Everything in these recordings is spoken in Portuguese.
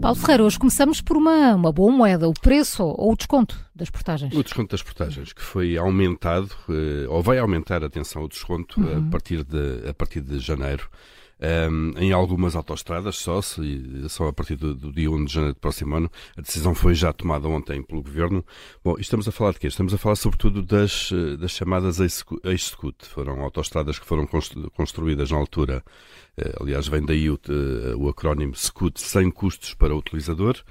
Paulo Ferreira, hoje começamos por uma, uma boa moeda, o preço ou o desconto das portagens. O desconto das portagens, que foi aumentado, eh, ou vai aumentar, atenção, o desconto uhum. a, partir de, a partir de janeiro. Um, em algumas autoestradas só, se, só a partir do, do, dia 1 de janeiro do próximo ano. A decisão foi já tomada ontem pelo Governo. Bom, estamos a falar de quê? Estamos a falar sobretudo das, das chamadas ex-scoot. Foram autoestradas que foram construídas na altura, eh, aliás, vem daí o, eh, o acrónimo SCUT, sem custos para o utilizador.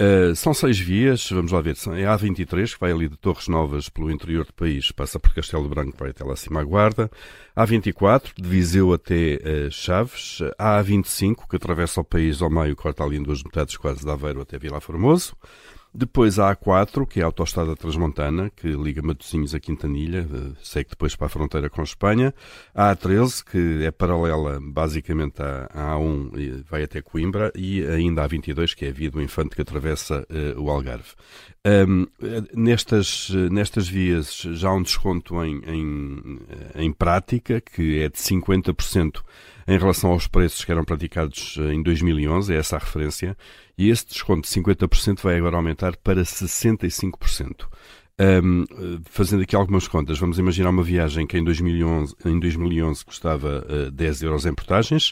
Uh, são seis vias, vamos lá ver, é a A23, que vai ali de Torres Novas pelo interior do país, passa por Castelo Branco, vai até lá acima à Guarda, a A24, de Viseu até uh, Chaves, a A25, que atravessa o país ao meio, corta ali em duas metades, quase de Aveiro até Vila Formoso, depois a A4, que é a autoestrada transmontana, que liga Matosinhos a Quintanilha, eh, segue depois para a fronteira com Espanha. A A13, que é paralela basicamente à A1 e vai até Coimbra. E ainda a A22, que é a via do Infante que atravessa uh, o Algarve. Um, nestas, nestas vias já há um desconto em, em, em prática, que é de 50% em relação aos preços que eram praticados eh, em 2011, é essa a referência, e esse desconto de 50% vai agora aumentar para 65%. Um, fazendo aqui algumas contas, vamos imaginar uma viagem que em 2011, em 2011 custava uh, 10 euros em portagens,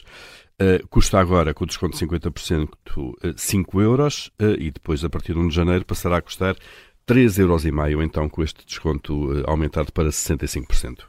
uh, custa agora, com o desconto de 50%, uh, 5 euros, uh, e depois, a partir de 1 de janeiro, passará a custar 3,5 euros, então, com este desconto aumentado para 65%.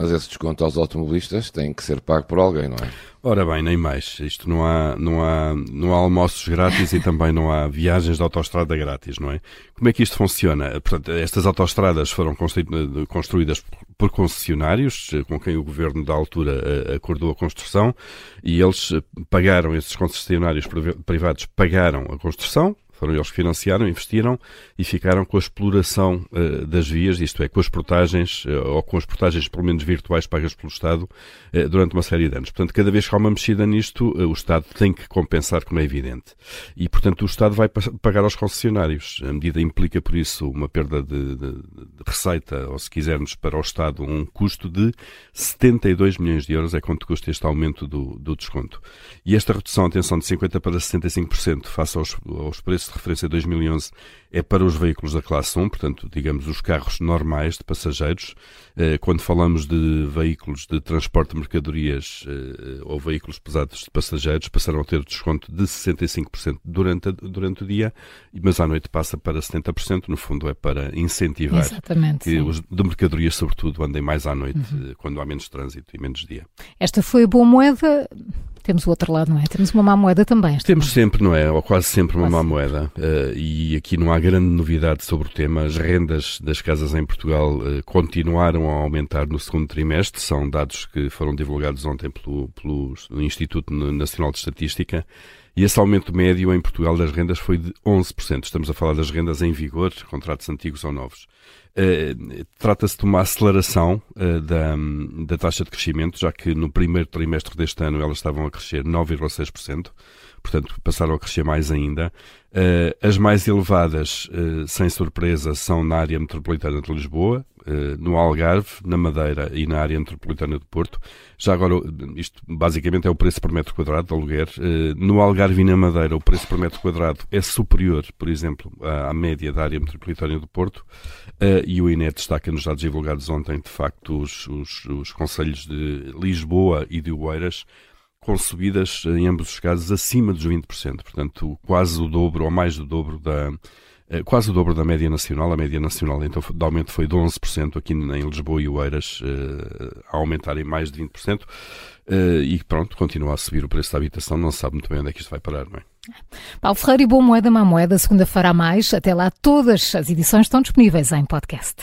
Mas esse desconto aos automobilistas tem que ser pago por alguém, não é? Ora bem, nem mais. Isto não há, não há, não há almoços grátis e também não há viagens de autoestrada grátis, não é? Como é que isto funciona? Portanto, estas autoestradas foram construídas por concessionários, com quem o governo da altura eh, acordou a construção, e eles pagaram, esses concessionários privados pagaram a construção, foram eles que financiaram, investiram e ficaram com a exploração uh, das vias, isto é, com as portagens, uh, ou com as portagens pelo menos virtuais pagas pelo Estado uh, durante uma série de anos. Portanto, cada vez que há uma mexida nisto, o Estado tem que compensar, como é evidente. E, portanto, o Estado vai pagar aos concessionários. A medida implica, por isso, uma perda de, de, de receita, ou se quisermos, para o Estado, um custo de 72 milhões de euros, é quanto custa este aumento do, do desconto. E esta redução, atenção, de 50% para 65% face aos, aos preços de referência 2011 é para os veículos da classe 1, portanto, digamos, os carros normais de passageiros. Eh, quando falamos de veículos de transporte de mercadorias eh, ou veículos pesados de passageiros, passarão a ter desconto de 65% durante, a, durante o dia, mas à noite passa para 70%. No fundo, é para incentivar Exatamente, que sim. os de mercadorias, sobretudo, andem mais à noite, uhum. quando há menos trânsito e menos dia. Esta foi a boa moeda temos o outro lado, não é? Temos uma má moeda também. Temos sempre, não é? Ou quase sempre uma quase. má moeda. Uh, e aqui não há grande novidade sobre o tema. As rendas das casas em Portugal uh, continuaram a aumentar no segundo trimestre. São dados que foram divulgados ontem pelo, pelo Instituto Nacional de Estatística. E esse aumento médio em Portugal das rendas foi de 11%. Estamos a falar das rendas em vigor, contratos antigos ou novos. Uh, Trata-se de uma aceleração uh, da, da taxa de crescimento, já que no primeiro trimestre deste ano elas estavam a crescer 9,6%, portanto passaram a crescer mais ainda. Uh, as mais elevadas, sem surpresa, são na área metropolitana de Lisboa, no Algarve, na Madeira e na área metropolitana do Porto. Já agora, isto basicamente é o preço por metro quadrado de aluguer. Eh, no Algarve e na Madeira, o preço por metro quadrado é superior, por exemplo, à, média da área metropolitana do Porto. Eh, e o INE destaca nos dados divulgados ontem, de facto, os, os, os conselhos de Lisboa e de Oeiras com subidas, em ambos os casos, acima dos 20%. Portanto, quase o dobro ou mais do dobro da, eh, quase o dobro da média nacional. A média nacional então, de aumento foi de 11% aqui em Lisboa e Oeiras, uh, a aumentar em mais de 20%. Uh, eh, e pronto, continua a subir o preço da habitação. Não se sabe muito bem onde é que isto vai parar, não é? Paulo Ferreira e Boa Moeda, Má Moeda, segunda-feira a mais. Até lá, todas as edições estão disponíveis em podcast.